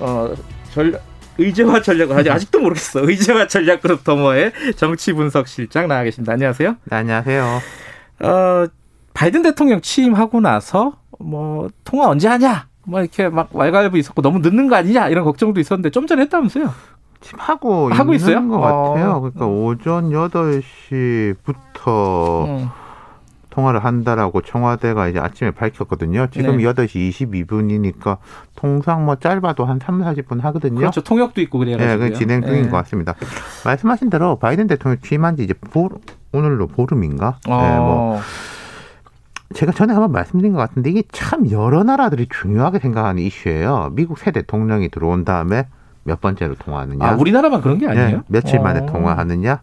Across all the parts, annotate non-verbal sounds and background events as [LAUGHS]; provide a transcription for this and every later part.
어, 전, 의제와 전략, 아직, [LAUGHS] 아직도 모르겠어. 의제와 전략 그룹 더머의 정치 분석 실장 나와 계십니다. 안녕하세요. 네, 안녕하세요. 어, 바이든 대통령 취임하고 나서, 뭐, 통화 언제 하냐? 뭐, 이렇게 막 왈가왈부 있었고, 너무 늦는 거 아니냐? 이런 걱정도 있었는데, 좀 전에 했다면서요? 지금 하고, 하고 있는 있어요? 것 어. 같아요. 그러니까 오전 8시부터 어. 통화를 한다라고 청와대가 이제 아침에 밝혔거든요. 지금 네. 8시 22분이니까 통상 뭐 짧아도 한 3, 40분 하거든요. 그렇죠. 통역도 있고 네, 그래가지고. 그 진행 중인 것 같습니다. 말씀하신 대로 바이든 대통령 취임한 지 이제 보, 오늘로 보름인가? 네, 뭐 어, 제가 전에 한번 말씀드린 것 같은데 이게 참 여러 나라들이 중요하게 생각하는 이슈예요. 미국 새 대통령이 들어온 다음에 몇 번째로 통화하느냐. 아, 우리나라만 그런 게 아니에요? 네, 며칠 만에 어. 통화하느냐.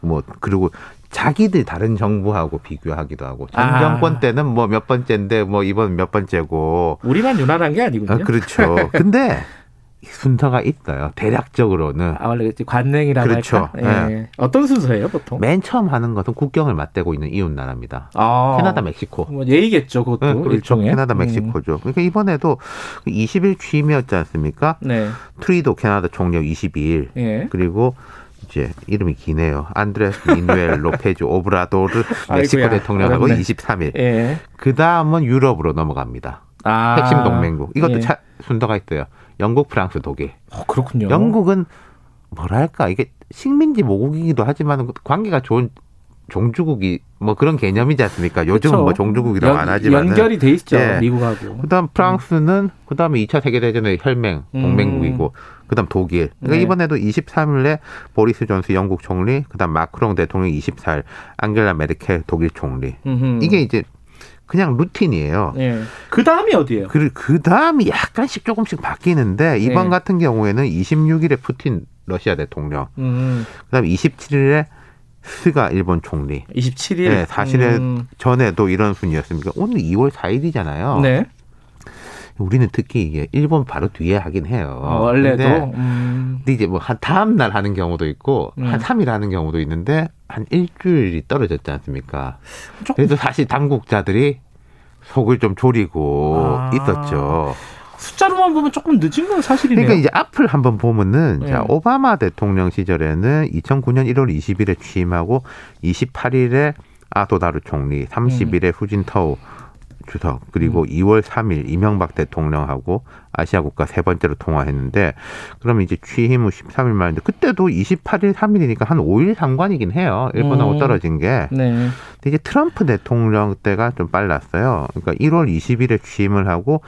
뭐 그리고 자기들 다른 정부하고 비교하기도 하고 전 아. 정권 때는 뭐 몇 번째인데 뭐 이번 몇 번째고 우리만 유난한 게 아니군요. 아, 그렇죠. [LAUGHS] 근데 순서가 있어요. 대략적으로는 아, 원래 관행이라고 그렇죠. 할까? 예. 어떤 순서예요, 보통? 맨 처음 하는 것은 국경을 맞대고 있는 이웃 나라입니다. 아, 캐나다, 멕시코. 뭐 예의겠죠, 그것도 네, 그렇죠. 일종의. 캐나다, 음. 멕시코죠. 그러니까 이번에도 20일 취임이었지 않습니까? 네, 트뤼도 캐나다 총리 22일. 예. 그리고 이제 이름이 기네요. 안드레스 마누엘 로페즈 오브라도르 멕시코 아이고야, 대통령하고 어렵네. 23일. 예. 그 다음은 유럽으로 넘어갑니다. 아, 핵심 동맹국. 이것도 예. 차, 순서가 있어요. 영국, 프랑스, 독일. 어, 그렇군요. 영국은 뭐랄까 이게 식민지 모국이기도 하지만 관계가 좋은 종주국이 뭐 그런 개념이지 않습니까? 요즘은. 뭐 종주국이라고 연- 안 하지만 연결이 돼 있죠, 예. 미국하고. 그다음 프랑스는 그다음에 2차 세계 대전의 혈맹 동맹국이고 그다음 독일. 그러니까 네. 이번에도 23일에 보리스 존스 영국 총리, 그다음 마크롱 대통령 24일, 앙겔라 메르켈 독일 총리. 음흠. 이게 이제 그냥 루틴이에요. 예. 그 다음이 어디예요? 그, 그 다음이 약간씩 조금씩 바뀌는데 이번 네. 같은 경우에는 26일에 푸틴 러시아 대통령, 음, 그다음 27일에 스가 일본 총리. 27일. 네, 사실은 음, 전에도 이런 순이었습니까? 오늘 2월 4일이잖아요. 네. 우리는 특히 이게 일본 바로 뒤에 하긴 해요. 어, 원래도. 근데, 음, 근데 이제 뭐 한 다음 날 하는 경우도 있고 음. 한 3일 하는 경우도 있는데 한 일주일이 떨어졌지 않습니까? 조금- 그래도 사실 당국자들이 속을 좀 졸이고 아. 있었죠. 숫자로만 보면 조금 늦은 건 사실이네요. 그러니까 이제 앞을 한번 보면은 네. 자 오바마 대통령 시절에는 2009년 1월 20일에 취임하고 28일에 아도다르 총리, 30일에 음. 후진 타오 주석 그리고 2월 3일 이명박 대통령하고 아시아 국가 세 번째로 통화했는데 그럼 이제 취임 후 13일 만인데 그때도 28일 3일이니까 한 5일 상관이긴 해요. 일본하고 음. 떨어진 게. 네. 근데 이제 트럼프 대통령 때가 좀 빨랐어요. 그러니까 1월 20일에 취임을 하고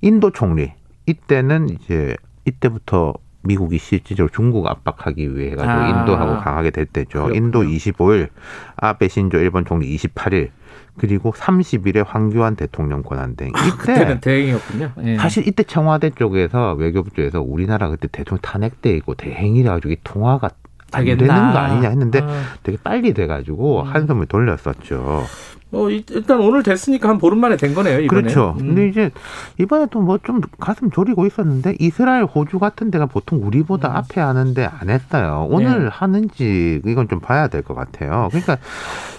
인도 총리 이때는 이제 이때부터 미국이 실질적으로 중국 압박하기 위해 가지고 아. 인도하고 강하게 될 때죠. 그렇군요. 인도 25일, 아베 신조 일본 총리 28일, 그리고 30일에 황교안 대통령 권한대행. 아, 이때 대행이었군요. 예. 사실 이때 청와대 쪽에서 외교부 쪽에서 우리나라 그때 대통령 탄핵되고 대행이라 가지고 이 통화가 안 되겠나. 되는 거 아니냐 했는데 아. 되게 빨리 돼가지고 음. 한숨을 돌렸었죠. 어, 이- 일단 오늘 됐으니까 한 보름 만에 된 거네요, 이번에. 그렇죠. 음. 근데 이제 이번에 또 뭐 좀 가슴 졸이고 있었는데 이스라엘, 호주 같은 데가 보통 우리보다 음. 앞에 하는데 안 했어요. 오늘 네. 하는지 이건 좀 봐야 될 것 같아요. 그러니까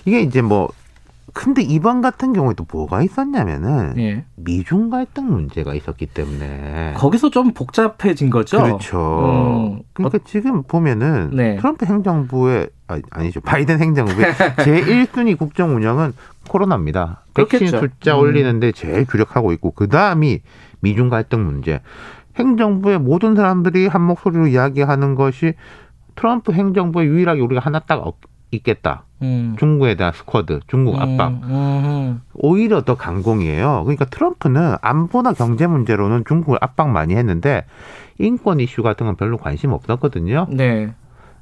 이게 이제 뭐 근데 이번 같은 경우에도 뭐가 있었냐면은 예. 미중 갈등 문제가 있었기 때문에 거기서 좀 복잡해진 거죠. 그렇죠. 음. 그러니까 지금 보면은 네. 트럼프 행정부의 아니, 아니 죠 바이든 행정부의 [LAUGHS] 제 1순위 국정 운영은 코로나입니다. 백신 그렇겠죠. 숫자 음. 올리는데 제일 주력하고 있고 그 다음이 미중 갈등 문제. 행정부의 모든 사람들이 한 목소리로 이야기하는 것이 트럼프 행정부에 유일하게 우리가 하나 딱 없- 있겠다. 음. 중국에 대한 스쿼드, 중국 압박. 음, 음, 오히려 더 강공이에요. 그러니까 트럼프는 안보나 경제 문제로는 중국을 압박 많이 했는데 인권 이슈 같은 건 별로 관심 없었거든요. 네.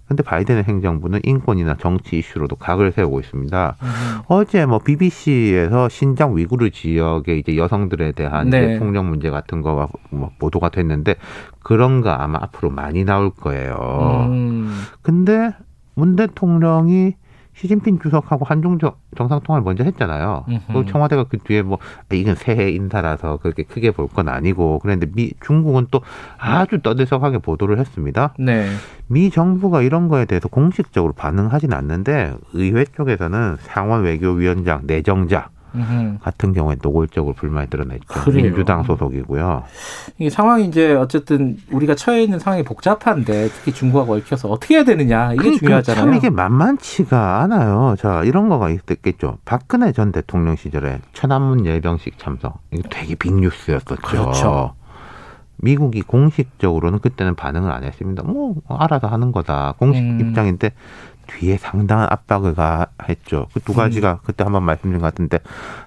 근데 바이든 행정부는 인권이나 정치 이슈로도 각을 세우고 있습니다. 음. 어제 뭐 BBC에서 신장 위구르 지역의 이제 여성들에 대한 네. 폭력 문제 같은 거가 뭐 보도가 됐는데 그런 거 아마 앞으로 많이 나올 거예요. 음. 근데 문 대통령이 시진핑 주석하고 한중 정- 정상통화를 먼저 했잖아요. 음흠. 그 청와대가 그 뒤에 뭐 아, 이건 새해 인사라서 그렇게 크게 볼 건 아니고 그랬는데 미 중국은 또 아주 떠들썩하게 보도를 했습니다. 네. 미 정부가 이런 거에 대해서 공식적으로 반응하진 않는데 의회 쪽에서는 상원 외교위원장 내정자 음흠. 같은 경우에 노골적으로 불만이 드러냈죠. 그래요. 민주당 소속이고요. 이 상황이 이제 어쨌든 우리가 처해 있는 상황이 복잡한데 특히 중국하고 얽혀서 어떻게 해야 되느냐 이게 그러니까 중요하잖아요. 참 이게 만만치가 않아요. 자, 이런 거가 있겠죠. 박근혜 전 대통령 시절에 천안문 열병식 참석. 이거 되게 빅뉴스였었죠. 그렇죠. 미국이 공식적으로는 그때는 반응을 안 했습니다. 뭐 알아서 하는 거다. 공식 음. 입장인데 뒤에 상당한 압박을 가했죠. 그두 음. 가지가 그때 한번 말씀드린 것 같은데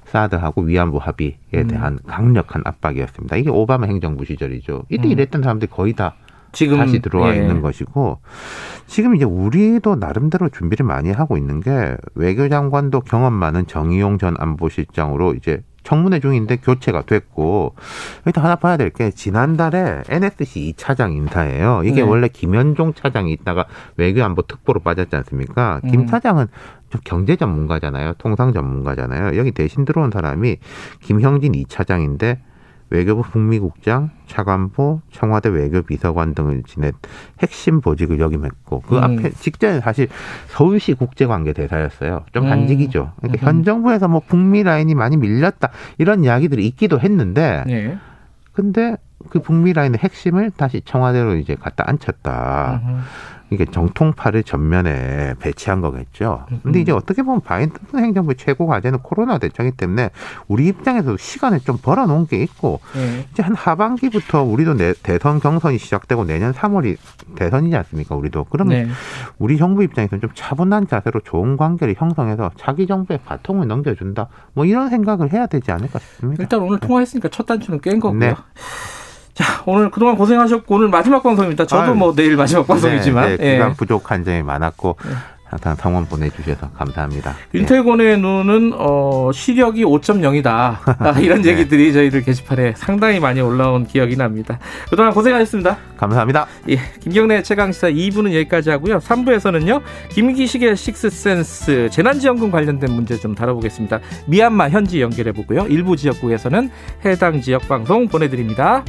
사드하고 위안부 합의에 음. 대한 강력한 압박이었습니다. 이게 오바마 행정부 시절이죠. 이때 음. 이랬던 사람들이 거의 다 지금 다시 들어와 예. 있는 것이고 지금 이제 우리도 나름대로 준비를 많이 하고 있는 게 외교장관도 경험 많은 정의용 전 안보실장으로 이제 청문회 중인데 교체가 됐고 일단 하나 봐야 될 게 지난달에 NSC 2차장 인사예요. 이게 네. 원래 김현종 차장이 있다가 외교안보 특보로 빠졌지 않습니까? 김 음. 차장은 좀 경제 전문가잖아요. 통상 전문가잖아요. 여기 대신 들어온 사람이 김형진 2차장인데 외교부 북미국장, 차관보, 청와대 외교비서관 등을 지낸 핵심 보직을 역임했고 그 음. 앞에 직전에 사실 서울시 국제관계 대사였어요. 좀 음. 한직이죠. 그러니까 음흠. 현 정부에서 뭐 북미 라인이 많이 밀렸다 이런 이야기들이 있기도 했는데 네. 근데 그 북미 라인의 핵심을 다시 청와대로 이제 갖다 앉혔다. 이게 정통파를 전면에 배치한 거겠죠. 근데 음. 이제 어떻게 보면 바이든 행정부의 최고 과제는 코로나 대처이기 때문에 우리 입장에서 시간을 좀 벌어놓은 게 있고 네. 이제 한 하반기부터 우리도 내, 대선 경선이 시작되고 내년 3월이 대선이지 않습니까? 우리도 그러면 네. 우리 정부 입장에서는 좀 차분한 자세로 좋은 관계를 형성해서 자기 정부의 바통을 넘겨준다. 뭐 이런 생각을 해야 되지 않을까 싶습니다. 일단 오늘 통화했으니까 첫 단추는 깬 거고요. 네. 자, 오늘 그동안 고생하셨고 오늘 마지막 방송입니다. 저도 아유. 뭐 내일 마지막 방송이지만. 네, 네, 예. 기간 부족한 점이 많았고 항상 성원 보내주셔서 감사합니다. 네. 윤태곤의 눈은 어, 시력이 5.0이다. 아, [LAUGHS] 이런 네. 얘기들이 저희들 게시판에 상당히 많이 올라온 기억이 납니다. 그동안 고생하셨습니다. 감사합니다. 예, 김경래 최강시사 2부는 여기까지 하고요. 3부에서는요. 김기식의 식스센스 재난지원금 관련된 문제 좀 다뤄보겠습니다. 미얀마 현지 연결해보고요. 일부 지역국에서는 해당 지역 방송 보내드립니다.